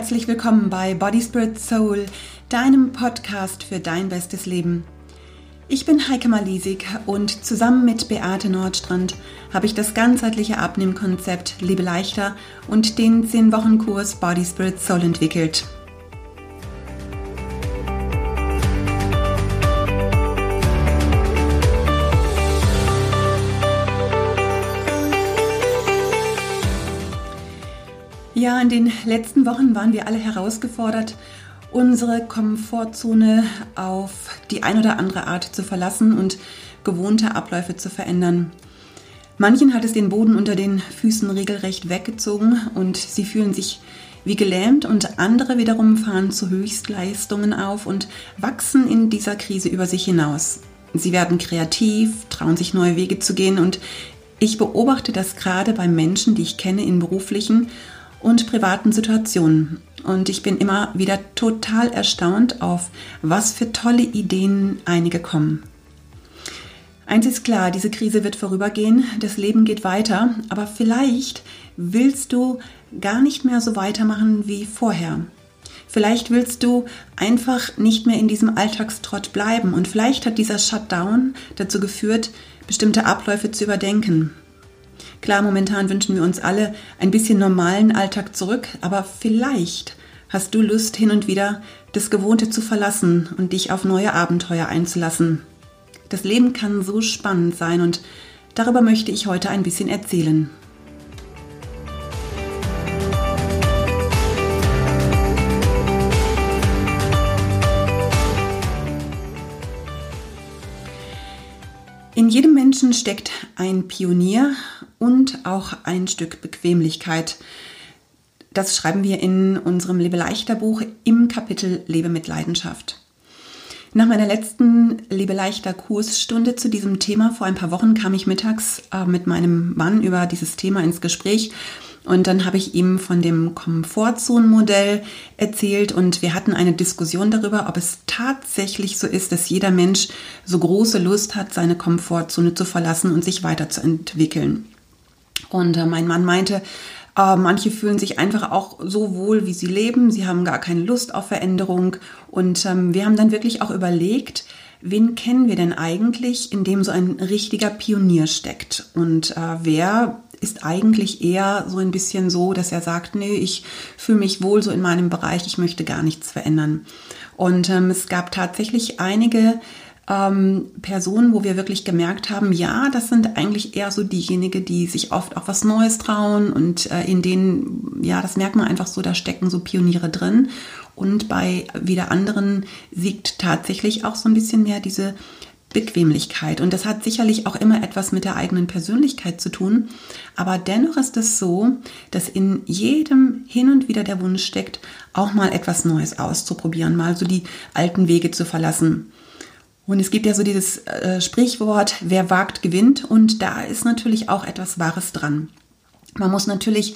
herzlich willkommen bei Body Spirit Soul, deinem Podcast für dein bestes Leben. Ich bin Heike Malisik und zusammen mit Beate Nordstrand habe ich das ganzheitliche Abnehmkonzept Liebe leichter und den 10-Wochen-Kurs Body Spirit Soul entwickelt. Den letzten Wochen waren wir alle herausgefordert, unsere Komfortzone auf die ein oder andere Art zu verlassen und gewohnte Abläufe zu verändern. Manchen hat es den Boden unter den Füßen regelrecht weggezogen und sie fühlen sich wie gelähmt und andere wiederum fahren zu Höchstleistungen auf und wachsen in dieser Krise über sich hinaus. Sie werden kreativ, trauen sich neue Wege zu gehen und ich beobachte das gerade bei Menschen, die ich kenne in beruflichen und privaten Situationen. Und ich bin immer wieder total erstaunt auf, was für tolle Ideen einige kommen. Eins ist klar, diese Krise wird vorübergehen, das Leben geht weiter, aber vielleicht willst du gar nicht mehr so weitermachen wie vorher. Vielleicht willst du einfach nicht mehr in diesem Alltagstrott bleiben und vielleicht hat dieser Shutdown dazu geführt, bestimmte Abläufe zu überdenken, Klar, momentan wünschen wir uns alle ein bisschen normalen Alltag zurück, aber vielleicht hast du Lust, hin und wieder das Gewohnte zu verlassen und dich auf neue Abenteuer einzulassen. Das Leben kann so spannend sein und darüber möchte ich heute ein bisschen erzählen. In jedem Menschen steckt ein Pionier und auch ein Stück Bequemlichkeit. Das schreiben wir in unserem Lebe leichter Buch im Kapitel Lebe mit Leidenschaft. Nach meiner letzten Lebe leichter Kursstunde zu diesem Thema vor ein paar Wochen kam ich mittags äh, mit meinem Mann über dieses Thema ins Gespräch und dann habe ich ihm von dem Komfortzonenmodell erzählt und wir hatten eine Diskussion darüber, ob es tatsächlich so ist, dass jeder Mensch so große Lust hat, seine Komfortzone zu verlassen und sich weiterzuentwickeln. Und äh, mein Mann meinte, äh, manche fühlen sich einfach auch so wohl, wie sie leben. Sie haben gar keine Lust auf Veränderung. Und ähm, wir haben dann wirklich auch überlegt, wen kennen wir denn eigentlich, in dem so ein richtiger Pionier steckt? Und äh, wer ist eigentlich eher so ein bisschen so, dass er sagt, nee, ich fühle mich wohl so in meinem Bereich, ich möchte gar nichts verändern. Und ähm, es gab tatsächlich einige ähm, Personen, wo wir wirklich gemerkt haben, ja, das sind eigentlich eher so diejenigen, die sich oft auch was Neues trauen und äh, in denen, ja, das merkt man einfach so, da stecken so Pioniere drin. Und bei wieder anderen siegt tatsächlich auch so ein bisschen mehr diese Bequemlichkeit. Und das hat sicherlich auch immer etwas mit der eigenen Persönlichkeit zu tun. Aber dennoch ist es so, dass in jedem hin und wieder der Wunsch steckt, auch mal etwas Neues auszuprobieren, mal so die alten Wege zu verlassen. Und es gibt ja so dieses äh, Sprichwort, wer wagt, gewinnt. Und da ist natürlich auch etwas Wahres dran. Man muss natürlich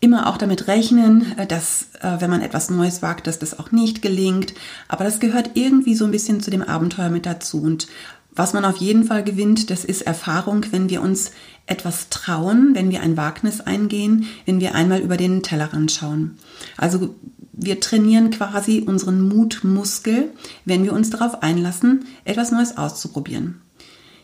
immer auch damit rechnen, äh, dass äh, wenn man etwas Neues wagt, dass das auch nicht gelingt. Aber das gehört irgendwie so ein bisschen zu dem Abenteuer mit dazu. Und was man auf jeden Fall gewinnt, das ist Erfahrung, wenn wir uns etwas trauen, wenn wir ein Wagnis eingehen, wenn wir einmal über den Tellerrand schauen. Also wir trainieren quasi unseren Mutmuskel, wenn wir uns darauf einlassen, etwas Neues auszuprobieren.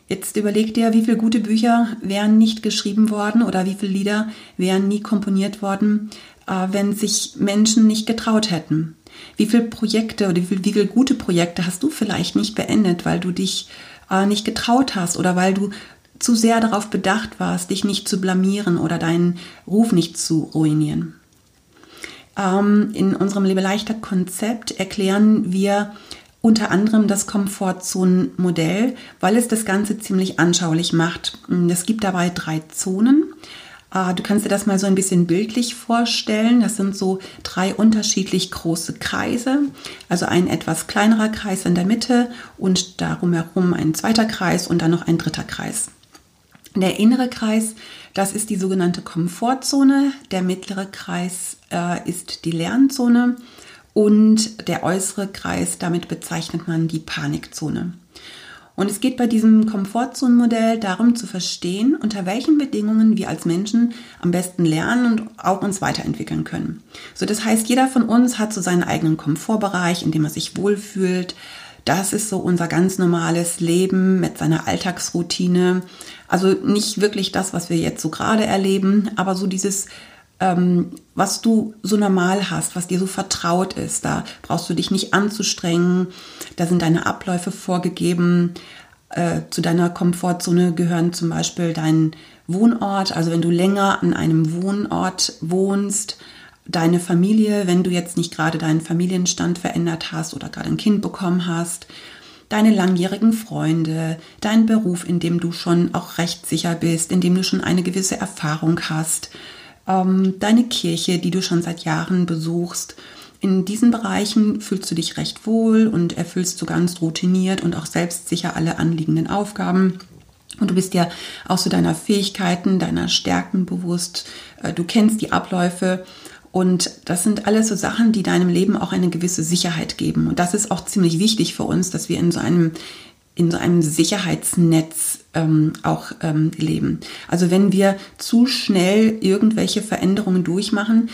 Jetzt überleg dir, wie viele gute Bücher wären nicht geschrieben worden oder wie viele Lieder wären nie komponiert worden, äh, wenn sich Menschen nicht getraut hätten. Wie viele Projekte oder wie viele, wie viele gute Projekte hast du vielleicht nicht beendet, weil du dich äh, nicht getraut hast oder weil du zu sehr darauf bedacht warst, dich nicht zu blamieren oder deinen Ruf nicht zu ruinieren. Ähm, in unserem Lebe leichter Konzept erklären wir unter anderem das Komfortzonenmodell, weil es das Ganze ziemlich anschaulich macht. Es gibt dabei drei Zonen. Äh, du kannst dir das mal so ein bisschen bildlich vorstellen. Das sind so drei unterschiedlich große Kreise. Also ein etwas kleinerer Kreis in der Mitte und darum herum ein zweiter Kreis und dann noch ein dritter Kreis. Der innere Kreis, das ist die sogenannte Komfortzone. Der mittlere Kreis äh, ist die Lernzone und der äußere Kreis, damit bezeichnet man die Panikzone. Und es geht bei diesem Komfortzonenmodell darum zu verstehen, unter welchen Bedingungen wir als Menschen am besten lernen und auch uns weiterentwickeln können. So, das heißt, jeder von uns hat so seinen eigenen Komfortbereich, in dem er sich wohlfühlt. Das ist so unser ganz normales Leben mit seiner Alltagsroutine. Also nicht wirklich das, was wir jetzt so gerade erleben, aber so dieses ähm, was du so normal hast, was dir so vertraut ist. Da brauchst du dich nicht anzustrengen. Da sind deine Abläufe vorgegeben. Äh, zu deiner Komfortzone gehören zum Beispiel dein Wohnort. Also wenn du länger an einem Wohnort wohnst, deine Familie, wenn du jetzt nicht gerade deinen Familienstand verändert hast oder gerade ein Kind bekommen hast, deine langjährigen Freunde, dein Beruf, in dem du schon auch recht sicher bist, in dem du schon eine gewisse Erfahrung hast, ähm, deine Kirche, die du schon seit Jahren besuchst. In diesen Bereichen fühlst du dich recht wohl und erfüllst du ganz routiniert und auch selbstsicher alle anliegenden Aufgaben. Und du bist ja auch so deiner Fähigkeiten, deiner Stärken bewusst. Äh, du kennst die Abläufe und das sind alles so Sachen, die deinem Leben auch eine gewisse Sicherheit geben. Und das ist auch ziemlich wichtig für uns, dass wir in so einem in so einem Sicherheitsnetz ähm, auch ähm, leben. Also wenn wir zu schnell irgendwelche Veränderungen durchmachen,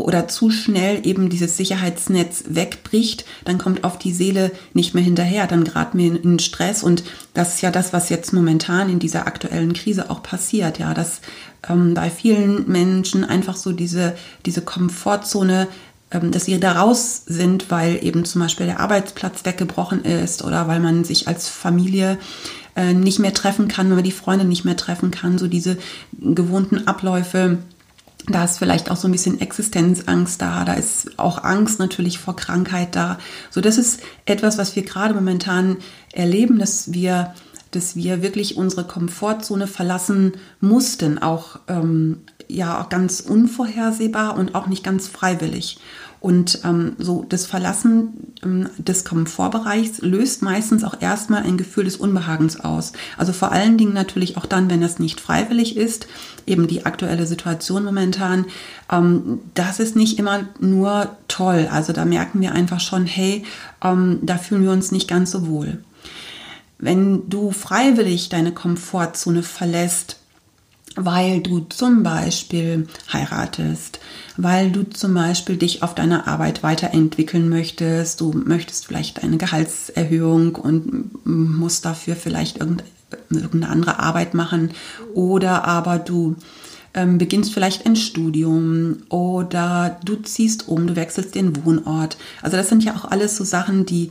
oder zu schnell eben dieses Sicherheitsnetz wegbricht, dann kommt auf die Seele nicht mehr hinterher, dann geraten wir in Stress und das ist ja das, was jetzt momentan in dieser aktuellen Krise auch passiert, ja, dass ähm, bei vielen Menschen einfach so diese, diese Komfortzone ähm, dass sie da raus sind, weil eben zum Beispiel der Arbeitsplatz weggebrochen ist oder weil man sich als Familie äh, nicht mehr treffen kann, wenn man die Freunde nicht mehr treffen kann, so diese gewohnten Abläufe. Da ist vielleicht auch so ein bisschen Existenzangst da, da ist auch Angst natürlich vor Krankheit da. So, das ist etwas, was wir gerade momentan erleben, dass wir, dass wir wirklich unsere Komfortzone verlassen mussten, auch ähm, ja ganz unvorhersehbar und auch nicht ganz freiwillig. Und ähm, so das Verlassen ähm, des Komfortbereichs löst meistens auch erstmal ein Gefühl des Unbehagens aus. Also vor allen Dingen natürlich auch dann, wenn es nicht freiwillig ist, eben die aktuelle Situation momentan. Ähm, das ist nicht immer nur toll. Also da merken wir einfach schon, hey, ähm, da fühlen wir uns nicht ganz so wohl. Wenn du freiwillig deine Komfortzone verlässt, weil du zum Beispiel heiratest, weil du zum Beispiel dich auf deiner Arbeit weiterentwickeln möchtest, du möchtest vielleicht eine Gehaltserhöhung und musst dafür vielleicht irgendeine andere Arbeit machen oder aber du ähm, beginnst vielleicht ein Studium oder du ziehst um, du wechselst den Wohnort. Also das sind ja auch alles so Sachen, die,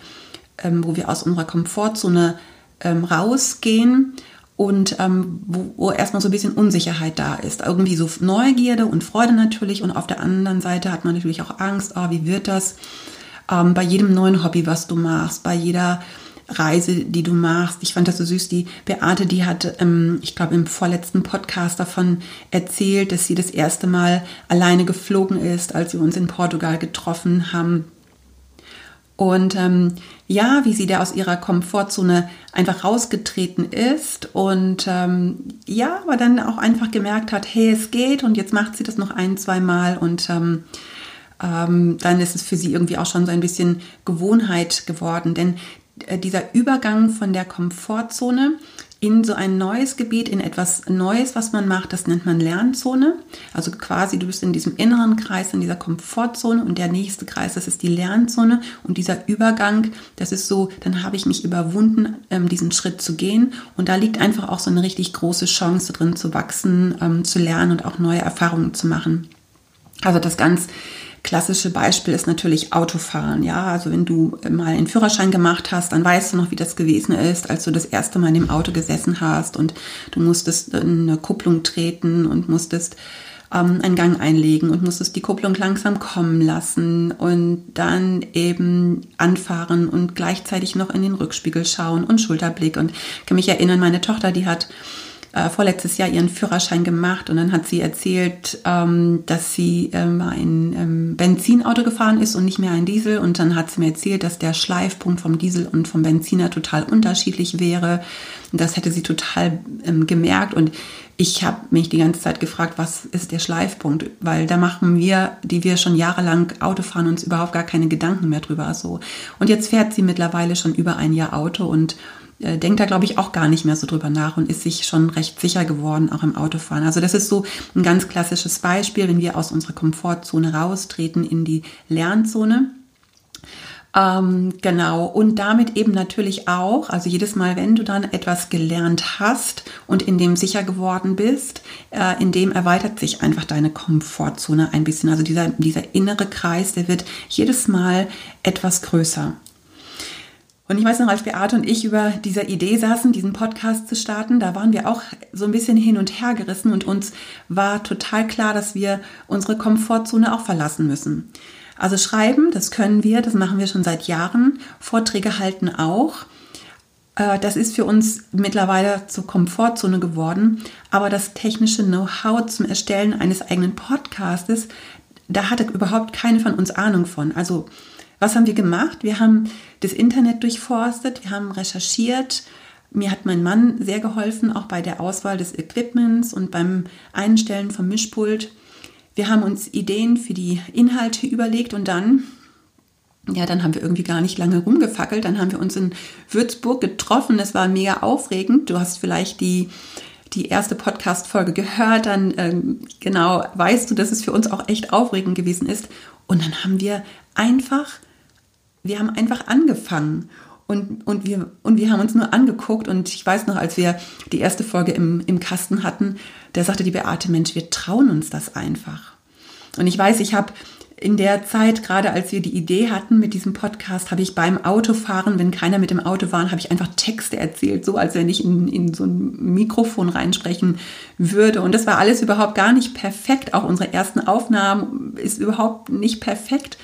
ähm, wo wir aus unserer Komfortzone ähm, rausgehen und ähm, wo, wo erstmal so ein bisschen Unsicherheit da ist. Irgendwie so Neugierde und Freude natürlich und auf der anderen Seite hat man natürlich auch Angst, oh, wie wird das ähm, bei jedem neuen Hobby, was du machst, bei jeder Reise, die du machst. Ich fand das so süß. Die Beate, die hat, ähm, ich glaube, im vorletzten Podcast davon erzählt, dass sie das erste Mal alleine geflogen ist, als wir uns in Portugal getroffen haben. Und ähm, ja, wie sie da aus ihrer Komfortzone einfach rausgetreten ist und ähm, ja, aber dann auch einfach gemerkt hat, hey, es geht und jetzt macht sie das noch ein, zwei Mal und ähm, ähm, dann ist es für sie irgendwie auch schon so ein bisschen Gewohnheit geworden, denn äh, dieser Übergang von der Komfortzone in so ein neues Gebiet, in etwas Neues, was man macht, das nennt man Lernzone. Also quasi, du bist in diesem inneren Kreis, in dieser Komfortzone und der nächste Kreis, das ist die Lernzone. Und dieser Übergang, das ist so, dann habe ich mich überwunden, ähm, diesen Schritt zu gehen. Und da liegt einfach auch so eine richtig große Chance drin, zu wachsen, ähm, zu lernen und auch neue Erfahrungen zu machen. Also das ganz klassische Beispiel ist natürlich Autofahren. Ja, also wenn du mal einen Führerschein gemacht hast, dann weißt du noch, wie das gewesen ist, als du das erste Mal in dem Auto gesessen hast und du musstest eine Kupplung treten und musstest ähm, einen Gang einlegen und musstest die Kupplung langsam kommen lassen und dann eben anfahren und gleichzeitig noch in den Rückspiegel schauen und Schulterblick. Und ich kann mich erinnern, meine Tochter, die hat äh, vorletztes Jahr ihren Führerschein gemacht und dann hat sie erzählt, ähm, dass sie ähm, ein ähm, Benzinauto gefahren ist und nicht mehr ein Diesel. Und dann hat sie mir erzählt, dass der Schleifpunkt vom Diesel und vom Benziner total unterschiedlich wäre. Das hätte sie total ähm, gemerkt. Und ich habe mich die ganze Zeit gefragt, was ist der Schleifpunkt? Weil da machen wir, die wir schon jahrelang Auto fahren, uns überhaupt gar keine Gedanken mehr drüber. So. Und jetzt fährt sie mittlerweile schon über ein Jahr Auto und äh, denkt da, glaube ich, auch gar nicht mehr so drüber nach und ist sich schon recht sicher geworden, auch im Autofahren. Also das ist so ein ganz klassisches Beispiel, wenn wir aus unserer Komfortzone raustreten in die Lernzone ähm, genau, und damit eben natürlich auch, also jedes Mal, wenn du dann etwas gelernt hast und in dem sicher geworden bist, äh, in dem erweitert sich einfach deine Komfortzone ein bisschen. Also dieser, dieser innere Kreis, der wird jedes Mal etwas größer. Und ich weiß noch, als Beate und ich über dieser Idee saßen, diesen Podcast zu starten, da waren wir auch so ein bisschen hin und her gerissen und uns war total klar, dass wir unsere Komfortzone auch verlassen müssen. Also schreiben, das können wir, das machen wir schon seit Jahren. Vorträge halten auch. Äh, das ist für uns mittlerweile zur Komfortzone geworden. Aber das technische Know-how zum Erstellen eines eigenen Podcastes, da hatte überhaupt keine von uns Ahnung von. Also was haben wir gemacht? Wir haben das Internet durchforstet, wir haben recherchiert. Mir hat mein Mann sehr geholfen, auch bei der Auswahl des Equipments und beim Einstellen vom Mischpult. Wir haben uns Ideen für die Inhalte überlegt und dann, ja, dann haben wir irgendwie gar nicht lange rumgefackelt. Dann haben wir uns in Würzburg getroffen. Das war mega aufregend. Du hast vielleicht die, die erste Podcast-Folge gehört. Dann ähm, genau weißt du, dass es für uns auch echt aufregend gewesen ist. Und dann haben wir einfach, wir haben einfach angefangen. Und, und, wir, und wir haben uns nur angeguckt und ich weiß noch, als wir die erste Folge im, im Kasten hatten, da sagte die Beate, Mensch, wir trauen uns das einfach. Und ich weiß, ich habe in der Zeit, gerade als wir die Idee hatten mit diesem Podcast, habe ich beim Autofahren, wenn keiner mit dem Auto war, habe ich einfach Texte erzählt, so als wenn ich in, in so ein Mikrofon reinsprechen würde. Und das war alles überhaupt gar nicht perfekt. Auch unsere ersten Aufnahmen ist überhaupt nicht perfekt.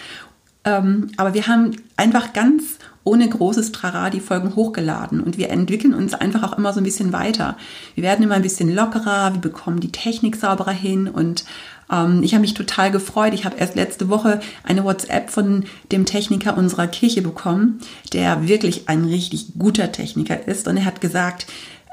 Ähm, aber wir haben einfach ganz ohne großes Trara die Folgen hochgeladen und wir entwickeln uns einfach auch immer so ein bisschen weiter. Wir werden immer ein bisschen lockerer, wir bekommen die Technik sauberer hin und ähm, ich habe mich total gefreut. Ich habe erst letzte Woche eine WhatsApp von dem Techniker unserer Kirche bekommen, der wirklich ein richtig guter Techniker ist und er hat gesagt,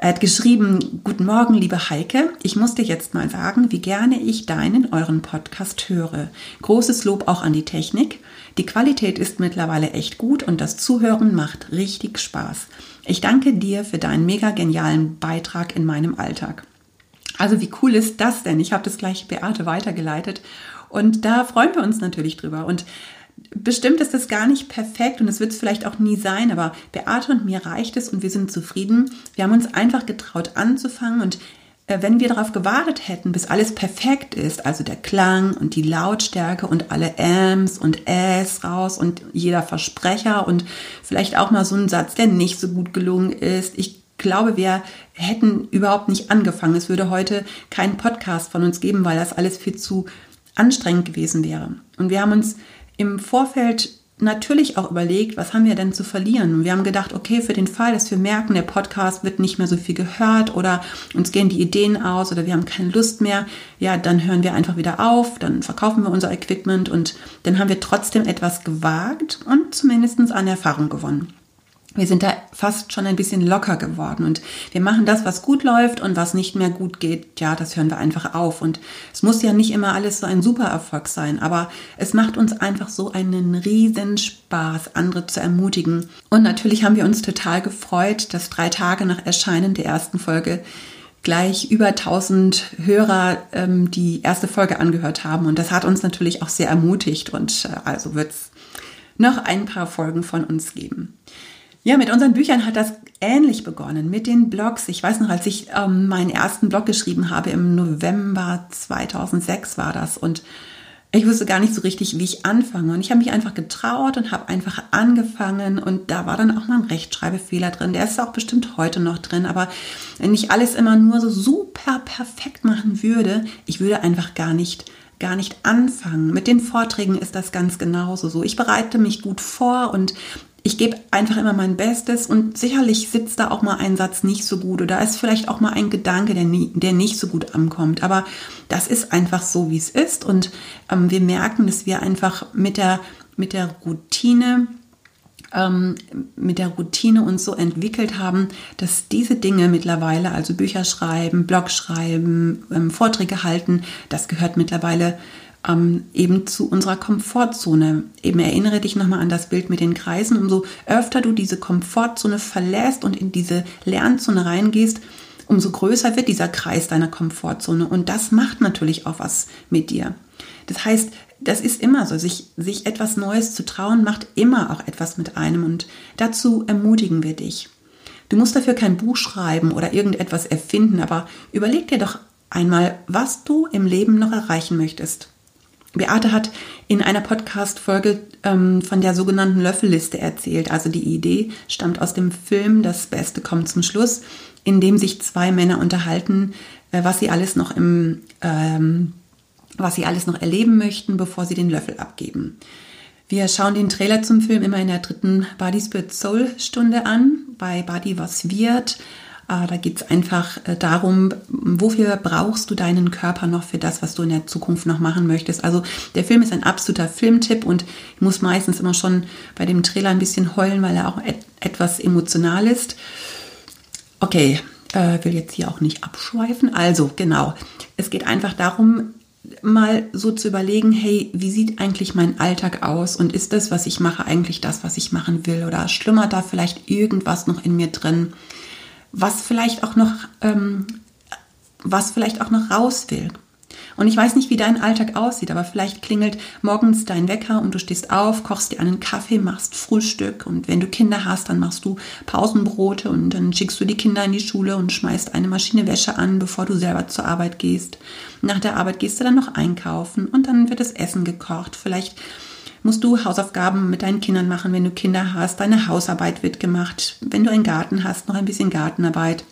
er hat geschrieben, Guten Morgen, liebe Heike. Ich muss dir jetzt mal sagen, wie gerne ich deinen, euren Podcast höre. Großes Lob auch an die Technik. Die Qualität ist mittlerweile echt gut und das Zuhören macht richtig Spaß. Ich danke dir für deinen mega genialen Beitrag in meinem Alltag. Also wie cool ist das denn? Ich habe das gleich Beate weitergeleitet und da freuen wir uns natürlich drüber. Und bestimmt ist das gar nicht perfekt und es wird es vielleicht auch nie sein, aber Beate und mir reicht es und wir sind zufrieden. Wir haben uns einfach getraut anzufangen und äh, wenn wir darauf gewartet hätten, bis alles perfekt ist, also der Klang und die Lautstärke und alle Ms und Äs raus und jeder Versprecher und vielleicht auch mal so ein Satz, der nicht so gut gelungen ist. Ich glaube, wir hätten überhaupt nicht angefangen. Es würde heute keinen Podcast von uns geben, weil das alles viel zu anstrengend gewesen wäre. Und wir haben uns im Vorfeld natürlich auch überlegt, was haben wir denn zu verlieren? Und wir haben gedacht, okay, für den Fall, dass wir merken, der Podcast wird nicht mehr so viel gehört oder uns gehen die Ideen aus oder wir haben keine Lust mehr, ja, dann hören wir einfach wieder auf, dann verkaufen wir unser Equipment und dann haben wir trotzdem etwas gewagt und zumindest an Erfahrung gewonnen wir sind da fast schon ein bisschen locker geworden und wir machen das, was gut läuft und was nicht mehr gut geht, ja, das hören wir einfach auf. Und es muss ja nicht immer alles so ein super Erfolg sein, aber es macht uns einfach so einen riesen Spaß, andere zu ermutigen. Und natürlich haben wir uns total gefreut, dass drei Tage nach Erscheinen der ersten Folge gleich über 1000 Hörer ähm, die erste Folge angehört haben. Und das hat uns natürlich auch sehr ermutigt und äh, also wird es noch ein paar Folgen von uns geben. Ja, mit unseren Büchern hat das ähnlich begonnen, mit den Blogs. Ich weiß noch, als ich ähm, meinen ersten Blog geschrieben habe, im November 2006 war das. Und ich wusste gar nicht so richtig, wie ich anfange. Und ich habe mich einfach getraut und habe einfach angefangen. Und da war dann auch mal ein Rechtschreibfehler drin. Der ist auch bestimmt heute noch drin. Aber wenn ich alles immer nur so super perfekt machen würde, ich würde einfach gar nicht gar nicht anfangen. Mit den Vorträgen ist das ganz genauso so. Ich bereite mich gut vor und ich gebe einfach immer mein Bestes und sicherlich sitzt da auch mal ein Satz nicht so gut oder ist vielleicht auch mal ein Gedanke, der, nie, der nicht so gut ankommt. Aber das ist einfach so, wie es ist und ähm, wir merken, dass wir einfach mit der, mit der Routine ähm, mit der Routine uns so entwickelt haben, dass diese Dinge mittlerweile, also Bücher schreiben, Blog schreiben, ähm, Vorträge halten, das gehört mittlerweile ähm, eben zu unserer Komfortzone. Eben erinnere dich nochmal an das Bild mit den Kreisen. Umso öfter du diese Komfortzone verlässt und in diese Lernzone reingehst, umso größer wird dieser Kreis deiner Komfortzone. Und das macht natürlich auch was mit dir. Das heißt, das ist immer so, sich, sich etwas Neues zu trauen, macht immer auch etwas mit einem. Und dazu ermutigen wir dich. Du musst dafür kein Buch schreiben oder irgendetwas erfinden, aber überleg dir doch einmal, was du im Leben noch erreichen möchtest. Beate hat in einer Podcast-Folge ähm, von der sogenannten Löffelliste erzählt. Also die Idee stammt aus dem Film Das Beste kommt zum Schluss, in dem sich zwei Männer unterhalten, äh, was sie alles noch im, ähm, was sie alles noch erleben möchten, bevor sie den Löffel abgeben. Wir schauen den Trailer zum Film immer in der dritten Body Spirit Soul Stunde an. Bei Body was wird da geht es einfach äh, darum, wofür brauchst du deinen Körper noch für das, was du in der Zukunft noch machen möchtest. Also der Film ist ein absoluter Filmtipp und ich muss meistens immer schon bei dem Trailer ein bisschen heulen, weil er auch et etwas emotional ist. Okay, äh, will jetzt hier auch nicht abschweifen. Also genau, es geht einfach darum, mal so zu überlegen, hey, wie sieht eigentlich mein Alltag aus und ist das, was ich mache, eigentlich das, was ich machen will oder schlummert da vielleicht irgendwas noch in mir drin, was vielleicht auch noch, ähm, was vielleicht auch noch raus will. Und ich weiß nicht, wie dein Alltag aussieht, aber vielleicht klingelt morgens dein Wecker und du stehst auf, kochst dir einen Kaffee, machst Frühstück und wenn du Kinder hast, dann machst du Pausenbrote und dann schickst du die Kinder in die Schule und schmeißt eine Maschine Wäsche an, bevor du selber zur Arbeit gehst. Nach der Arbeit gehst du dann noch einkaufen und dann wird das Essen gekocht. Vielleicht musst du Hausaufgaben mit deinen Kindern machen, wenn du Kinder hast. Deine Hausarbeit wird gemacht. Wenn du einen Garten hast, noch ein bisschen Gartenarbeit.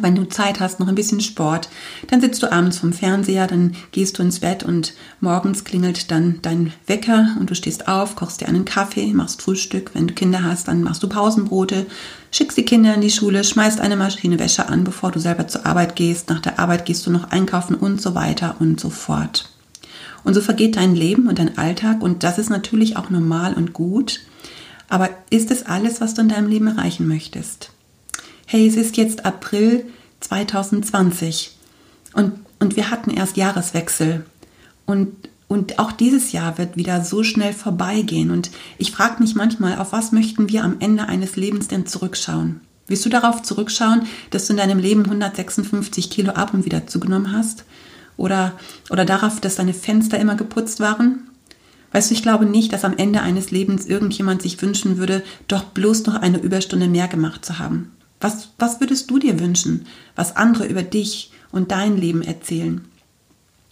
Wenn du Zeit hast, noch ein bisschen Sport, dann sitzt du abends vom Fernseher, dann gehst du ins Bett und morgens klingelt dann dein Wecker und du stehst auf, kochst dir einen Kaffee, machst Frühstück. Wenn du Kinder hast, dann machst du Pausenbrote, schickst die Kinder in die Schule, schmeißt eine Maschine Wäsche an, bevor du selber zur Arbeit gehst. Nach der Arbeit gehst du noch einkaufen und so weiter und so fort. Und so vergeht dein Leben und dein Alltag und das ist natürlich auch normal und gut. Aber ist es alles, was du in deinem Leben erreichen möchtest? Hey, es ist jetzt April 2020 und, und wir hatten erst Jahreswechsel. Und, und auch dieses Jahr wird wieder so schnell vorbeigehen. Und ich frage mich manchmal, auf was möchten wir am Ende eines Lebens denn zurückschauen? Willst du darauf zurückschauen, dass du in deinem Leben 156 Kilo ab und wieder zugenommen hast? Oder, oder darauf, dass deine Fenster immer geputzt waren? Weißt du, ich glaube nicht, dass am Ende eines Lebens irgendjemand sich wünschen würde, doch bloß noch eine Überstunde mehr gemacht zu haben. Was, was würdest du dir wünschen, was andere über dich und dein Leben erzählen?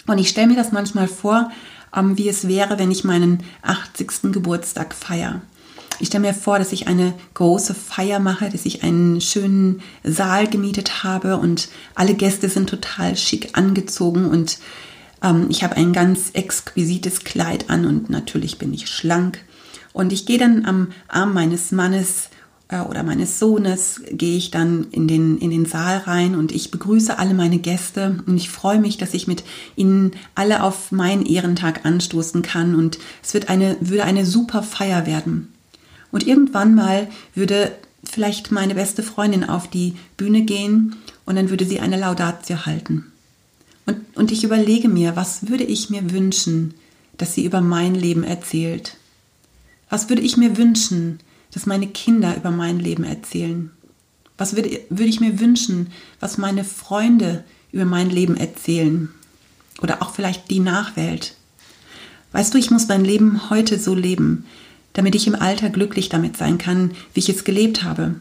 Und ich stelle mir das manchmal vor, ähm, wie es wäre, wenn ich meinen 80. Geburtstag feiere. Ich stelle mir vor, dass ich eine große Feier mache, dass ich einen schönen Saal gemietet habe und alle Gäste sind total schick angezogen und ähm, ich habe ein ganz exquisites Kleid an und natürlich bin ich schlank. Und ich gehe dann am Arm meines Mannes äh, oder meines Sohnes, gehe ich dann in den, in den Saal rein und ich begrüße alle meine Gäste und ich freue mich, dass ich mit ihnen alle auf meinen Ehrentag anstoßen kann und es wird eine, würde eine super Feier werden. Und irgendwann mal würde vielleicht meine beste Freundin auf die Bühne gehen und dann würde sie eine Laudatio halten. Und, und ich überlege mir, was würde ich mir wünschen, dass sie über mein Leben erzählt? Was würde ich mir wünschen, dass meine Kinder über mein Leben erzählen? Was würde, würde ich mir wünschen, was meine Freunde über mein Leben erzählen? Oder auch vielleicht die Nachwelt? Weißt du, ich muss mein Leben heute so leben, damit ich im Alter glücklich damit sein kann, wie ich es gelebt habe.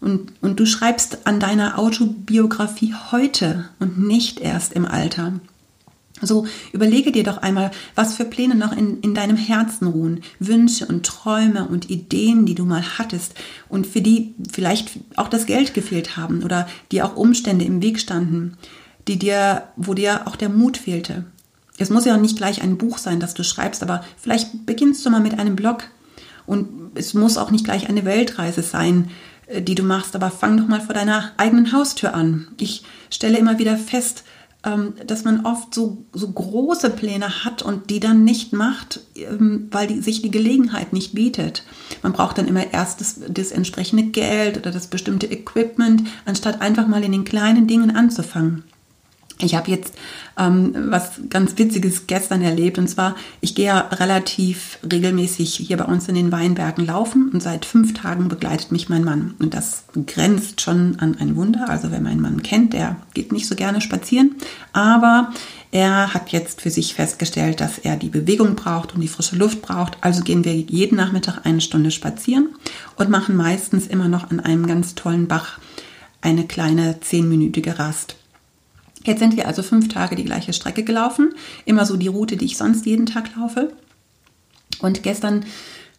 Und, und du schreibst an deiner Autobiografie heute und nicht erst im Alter. So überlege dir doch einmal, was für Pläne noch in, in deinem Herzen ruhen, Wünsche und Träume und Ideen, die du mal hattest und für die vielleicht auch das Geld gefehlt haben oder dir auch Umstände im Weg standen, die dir, wo dir auch der Mut fehlte. Es muss ja auch nicht gleich ein Buch sein, das du schreibst, aber vielleicht beginnst du mal mit einem Blog, und es muss auch nicht gleich eine Weltreise sein, äh, die du machst, aber fang doch mal vor deiner eigenen Haustür an. Ich stelle immer wieder fest, ähm, dass man oft so, so große Pläne hat und die dann nicht macht, ähm, weil die, sich die Gelegenheit nicht bietet. Man braucht dann immer erst das, das entsprechende Geld oder das bestimmte Equipment, anstatt einfach mal in den kleinen Dingen anzufangen. Ich habe jetzt ähm, was ganz Witziges gestern erlebt und zwar, ich gehe ja relativ regelmäßig hier bei uns in den Weinbergen laufen und seit fünf Tagen begleitet mich mein Mann. Und das grenzt schon an ein Wunder. Also wer meinen Mann kennt, der geht nicht so gerne spazieren, aber er hat jetzt für sich festgestellt, dass er die Bewegung braucht und die frische Luft braucht. Also gehen wir jeden Nachmittag eine Stunde spazieren und machen meistens immer noch an einem ganz tollen Bach eine kleine zehnminütige Rast. Jetzt sind wir also fünf Tage die gleiche Strecke gelaufen, immer so die Route, die ich sonst jeden Tag laufe. Und gestern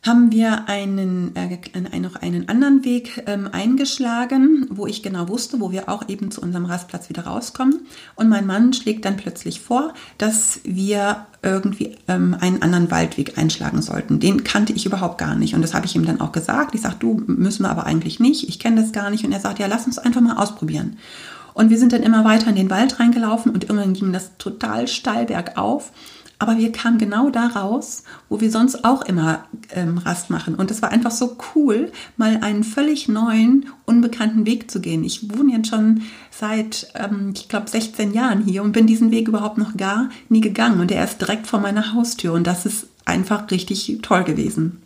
haben wir einen, äh, noch einen anderen Weg ähm, eingeschlagen, wo ich genau wusste, wo wir auch eben zu unserem Rastplatz wieder rauskommen. Und mein Mann schlägt dann plötzlich vor, dass wir irgendwie ähm, einen anderen Waldweg einschlagen sollten. Den kannte ich überhaupt gar nicht. Und das habe ich ihm dann auch gesagt. Ich sage, du müssen wir aber eigentlich nicht. Ich kenne das gar nicht. Und er sagt, ja, lass uns einfach mal ausprobieren. Und wir sind dann immer weiter in den Wald reingelaufen und irgendwann ging das total steil bergauf. Aber wir kamen genau da raus, wo wir sonst auch immer ähm, Rast machen. Und es war einfach so cool, mal einen völlig neuen, unbekannten Weg zu gehen. Ich wohne jetzt schon seit, ähm, ich glaube, 16 Jahren hier und bin diesen Weg überhaupt noch gar nie gegangen. Und er ist direkt vor meiner Haustür. Und das ist einfach richtig toll gewesen.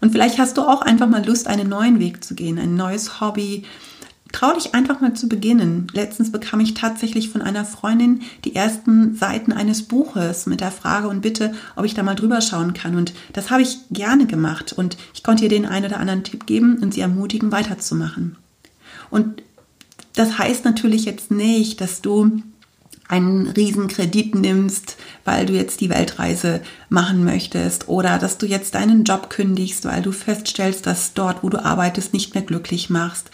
Und vielleicht hast du auch einfach mal Lust, einen neuen Weg zu gehen, ein neues Hobby, Trau dich einfach mal zu beginnen. Letztens bekam ich tatsächlich von einer Freundin die ersten Seiten eines Buches mit der Frage und Bitte, ob ich da mal drüber schauen kann. Und das habe ich gerne gemacht und ich konnte ihr den einen oder anderen Tipp geben und sie ermutigen, weiterzumachen. Und das heißt natürlich jetzt nicht, dass du einen Riesenkredit nimmst, weil du jetzt die Weltreise machen möchtest oder dass du jetzt deinen Job kündigst, weil du feststellst, dass dort, wo du arbeitest, nicht mehr glücklich machst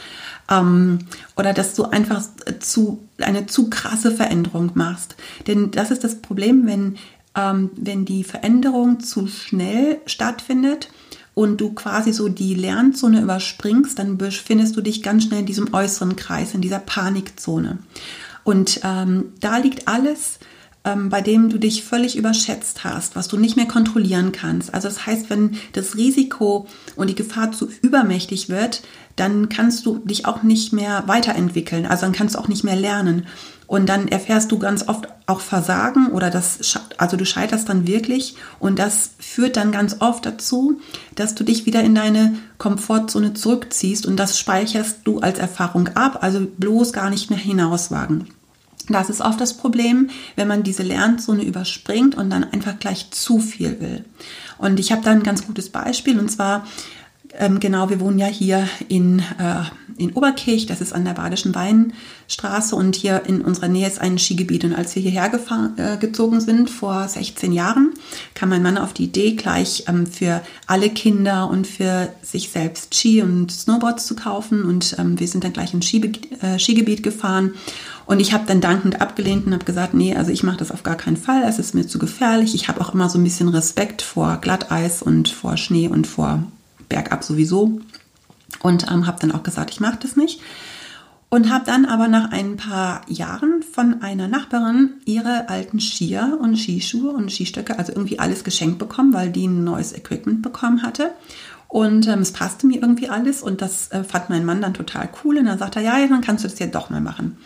ähm, oder dass du einfach zu, eine zu krasse Veränderung machst. Denn das ist das Problem, wenn, ähm, wenn die Veränderung zu schnell stattfindet und du quasi so die Lernzone überspringst, dann befindest du dich ganz schnell in diesem äußeren Kreis, in dieser Panikzone. Und ähm, da liegt alles ähm, bei dem du dich völlig überschätzt hast, was du nicht mehr kontrollieren kannst. Also das heißt, wenn das Risiko und die Gefahr zu übermächtig wird, dann kannst du dich auch nicht mehr weiterentwickeln. Also dann kannst du auch nicht mehr lernen. Und dann erfährst du ganz oft auch Versagen oder das, also du scheiterst dann wirklich und das führt dann ganz oft dazu, dass du dich wieder in deine Komfortzone zurückziehst und das speicherst du als Erfahrung ab, also bloß gar nicht mehr hinauswagen. Das ist oft das Problem, wenn man diese Lernzone überspringt und dann einfach gleich zu viel will. Und ich habe da ein ganz gutes Beispiel und zwar ähm, genau, wir wohnen ja hier in, äh, in Oberkirch, das ist an der Badischen Weinstraße und hier in unserer Nähe ist ein Skigebiet. Und als wir hierher äh, gezogen sind vor 16 Jahren, kam mein Mann auf die Idee, gleich ähm, für alle Kinder und für sich selbst Ski und Snowboards zu kaufen. Und ähm, wir sind dann gleich ins Skibe äh, Skigebiet gefahren. Und ich habe dann dankend abgelehnt und habe gesagt, nee, also ich mache das auf gar keinen Fall, es ist mir zu gefährlich. Ich habe auch immer so ein bisschen Respekt vor Glatteis und vor Schnee und vor bergab sowieso. Und ähm, habe dann auch gesagt, ich mache das nicht. Und habe dann aber nach ein paar Jahren von einer Nachbarin ihre alten Skier und Skischuhe und Skistöcke, also irgendwie alles geschenkt bekommen, weil die ein neues Equipment bekommen hatte. Und ähm, es passte mir irgendwie alles und das äh, fand mein Mann dann total cool. Und dann sagte er, ja, dann kannst du das ja doch mal machen.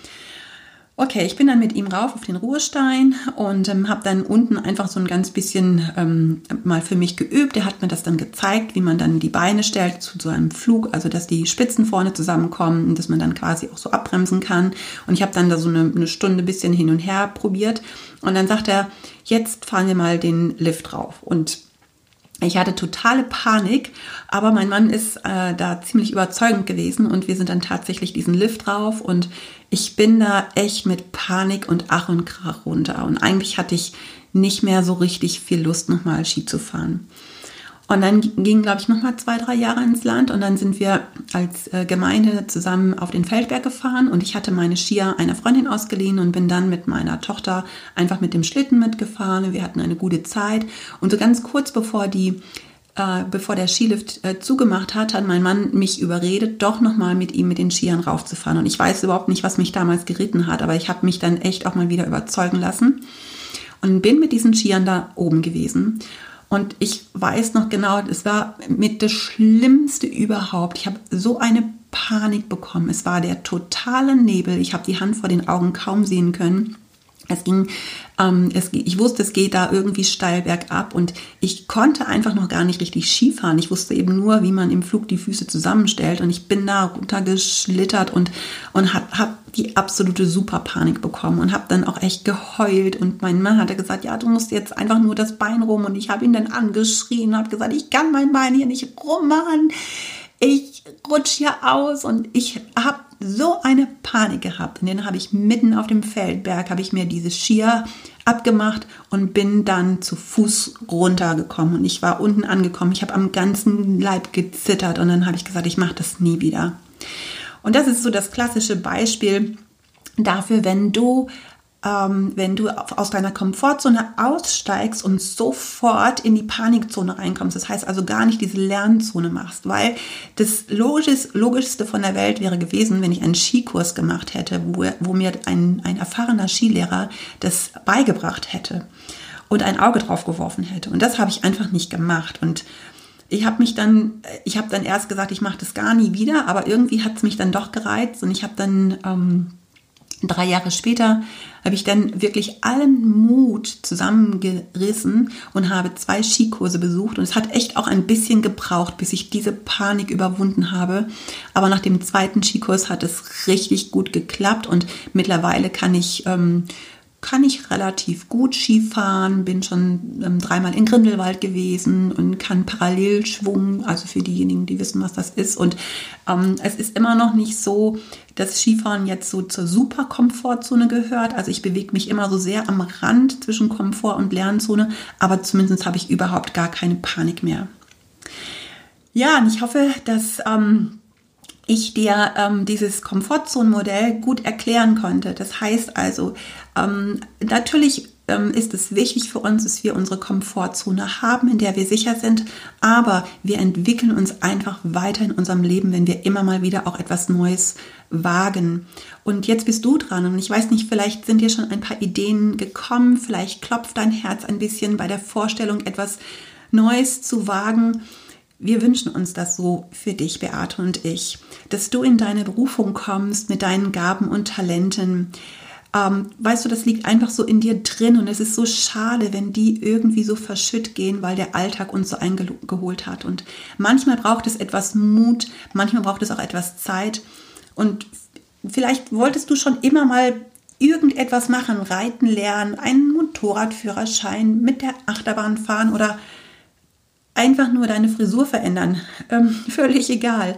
Okay, ich bin dann mit ihm rauf auf den Ruhestein und ähm, habe dann unten einfach so ein ganz bisschen ähm, mal für mich geübt. Er hat mir das dann gezeigt, wie man dann die Beine stellt zu so einem Flug, also dass die Spitzen vorne zusammenkommen und dass man dann quasi auch so abbremsen kann. Und ich habe dann da so eine, eine Stunde bisschen hin und her probiert. Und dann sagt er, jetzt fahren wir mal den Lift rauf. Und ich hatte totale Panik, aber mein Mann ist äh, da ziemlich überzeugend gewesen und wir sind dann tatsächlich diesen Lift drauf und ich bin da echt mit Panik und Ach und Krach runter und eigentlich hatte ich nicht mehr so richtig viel Lust, nochmal Ski zu fahren. Und dann gingen, glaube ich, nochmal zwei, drei Jahre ins Land und dann sind wir als äh, Gemeinde zusammen auf den Feldberg gefahren und ich hatte meine Skier einer Freundin ausgeliehen und bin dann mit meiner Tochter einfach mit dem Schlitten mitgefahren. Wir hatten eine gute Zeit und so ganz kurz bevor die äh, bevor der Skilift äh, zugemacht hat, hat mein Mann mich überredet, doch nochmal mit ihm mit den Skiern raufzufahren. Und ich weiß überhaupt nicht, was mich damals geritten hat, aber ich habe mich dann echt auch mal wieder überzeugen lassen und bin mit diesen Skiern da oben gewesen. Und ich weiß noch genau, es war mit das Schlimmste überhaupt. Ich habe so eine Panik bekommen. Es war der totale Nebel. Ich habe die Hand vor den Augen kaum sehen können. Es ging, ähm, es, ich wusste, es geht da irgendwie steil bergab und ich konnte einfach noch gar nicht richtig Skifahren. Ich wusste eben nur, wie man im Flug die Füße zusammenstellt und ich bin da runtergeschlittert und, und habe hab die absolute Superpanik bekommen und habe dann auch echt geheult und mein Mann hatte gesagt, ja, du musst jetzt einfach nur das Bein rum und ich habe ihn dann angeschrien und habe gesagt, ich kann mein Bein hier nicht rummachen ich rutsche hier aus und ich habe so eine Panik gehabt. Und dann habe ich mitten auf dem Feldberg, habe ich mir diese Skier abgemacht und bin dann zu Fuß runtergekommen. Und ich war unten angekommen. Ich habe am ganzen Leib gezittert und dann habe ich gesagt, ich mache das nie wieder. Und das ist so das klassische Beispiel dafür, wenn du ähm, wenn du aus deiner Komfortzone aussteigst und sofort in die Panikzone reinkommst. Das heißt also gar nicht diese Lernzone machst, weil das Logisch, Logischste von der Welt wäre gewesen, wenn ich einen Skikurs gemacht hätte, wo, wo mir ein, ein erfahrener Skilehrer das beigebracht hätte und ein Auge drauf geworfen hätte. Und das habe ich einfach nicht gemacht. Und ich habe mich dann, ich habe dann erst gesagt, ich mache das gar nie wieder, aber irgendwie hat es mich dann doch gereizt und ich habe dann ähm, drei Jahre später habe ich dann wirklich allen Mut zusammengerissen und habe zwei Skikurse besucht. Und es hat echt auch ein bisschen gebraucht, bis ich diese Panik überwunden habe. Aber nach dem zweiten Skikurs hat es richtig gut geklappt und mittlerweile kann ich ähm, kann ich relativ gut Skifahren, bin schon ähm, dreimal in Grindelwald gewesen und kann Parallelschwung, also für diejenigen, die wissen, was das ist. Und ähm, es ist immer noch nicht so, dass Skifahren jetzt so zur super Komfortzone gehört. Also ich bewege mich immer so sehr am Rand zwischen Komfort und Lernzone, aber zumindest habe ich überhaupt gar keine Panik mehr. Ja, und ich hoffe, dass... Ähm, ich dir ähm, dieses Komfortzonenmodell gut erklären konnte. Das heißt also, ähm, natürlich ähm, ist es wichtig für uns, dass wir unsere Komfortzone haben, in der wir sicher sind, aber wir entwickeln uns einfach weiter in unserem Leben, wenn wir immer mal wieder auch etwas Neues wagen. Und jetzt bist du dran und ich weiß nicht, vielleicht sind dir schon ein paar Ideen gekommen, vielleicht klopft dein Herz ein bisschen bei der Vorstellung, etwas Neues zu wagen. Wir wünschen uns das so für dich, Beate und ich, dass du in deine Berufung kommst mit deinen Gaben und Talenten. Ähm, weißt du, das liegt einfach so in dir drin und es ist so schade, wenn die irgendwie so verschütt gehen, weil der Alltag uns so eingeholt hat. Und manchmal braucht es etwas Mut, manchmal braucht es auch etwas Zeit. Und vielleicht wolltest du schon immer mal irgendetwas machen, reiten lernen, einen Motorradführerschein mit der Achterbahn fahren oder einfach nur deine Frisur verändern. Ähm, völlig egal.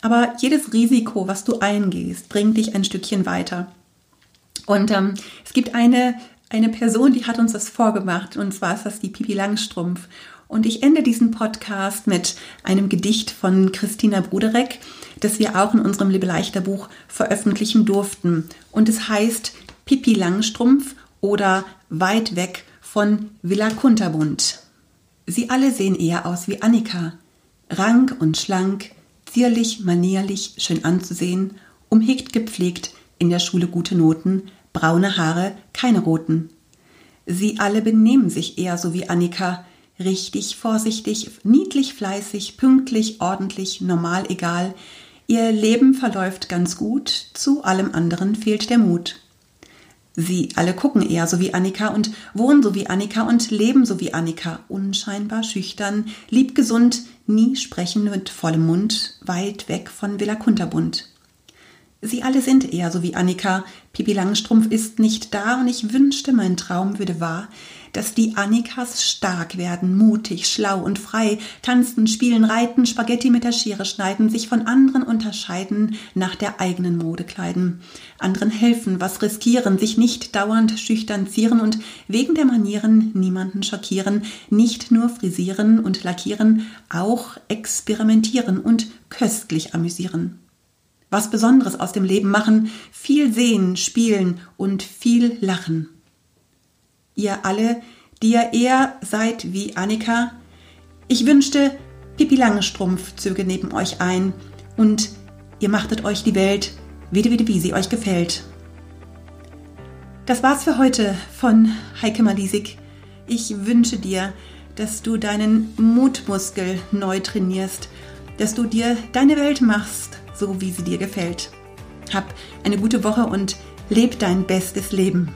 Aber jedes Risiko, was du eingehst, bringt dich ein Stückchen weiter. Und ähm, es gibt eine, eine Person, die hat uns das vorgemacht, und zwar ist das die Pipi Langstrumpf. Und ich ende diesen Podcast mit einem Gedicht von Christina Bruderek, das wir auch in unserem Libeleichter Buch veröffentlichen durften. Und es heißt Pipi Langstrumpf oder Weit weg von Villa Kunterbund. Sie alle sehen eher aus wie Annika. Rank und schlank, zierlich, manierlich, schön anzusehen, umhegt gepflegt, in der Schule gute Noten, braune Haare, keine roten. Sie alle benehmen sich eher so wie Annika, richtig, vorsichtig, niedlich, fleißig, pünktlich, ordentlich, normal, egal. Ihr Leben verläuft ganz gut, zu allem anderen fehlt der Mut. Sie alle gucken eher so wie Annika und wohnen so wie Annika und leben so wie Annika, unscheinbar schüchtern, liebgesund, nie sprechen mit vollem Mund, weit weg von Villa Kunterbund. Sie alle sind eher so wie Annika. Pipi Langstrumpf ist nicht da und ich wünschte, mein Traum würde wahr, dass die Annikas stark werden, mutig, schlau und frei, tanzen, spielen, reiten, Spaghetti mit der Schere schneiden, sich von anderen unterscheiden, nach der eigenen Mode kleiden, anderen helfen, was riskieren, sich nicht dauernd schüchtern zieren und wegen der Manieren niemanden schockieren, nicht nur frisieren und lackieren, auch experimentieren und köstlich amüsieren was Besonderes aus dem Leben machen, viel sehen, spielen und viel lachen ihr alle, die ihr eher seid wie Annika, Ich wünschte, Pippi Langstrumpf zöge neben euch ein und ihr machtet euch die Welt wieder, wieder, wie sie euch gefällt. Das war's für heute von Heike Malisik. Ich wünsche dir, dass du deinen Mutmuskel neu trainierst, dass du dir deine Welt machst, so wie sie dir gefällt. Hab eine gute Woche und leb dein bestes Leben.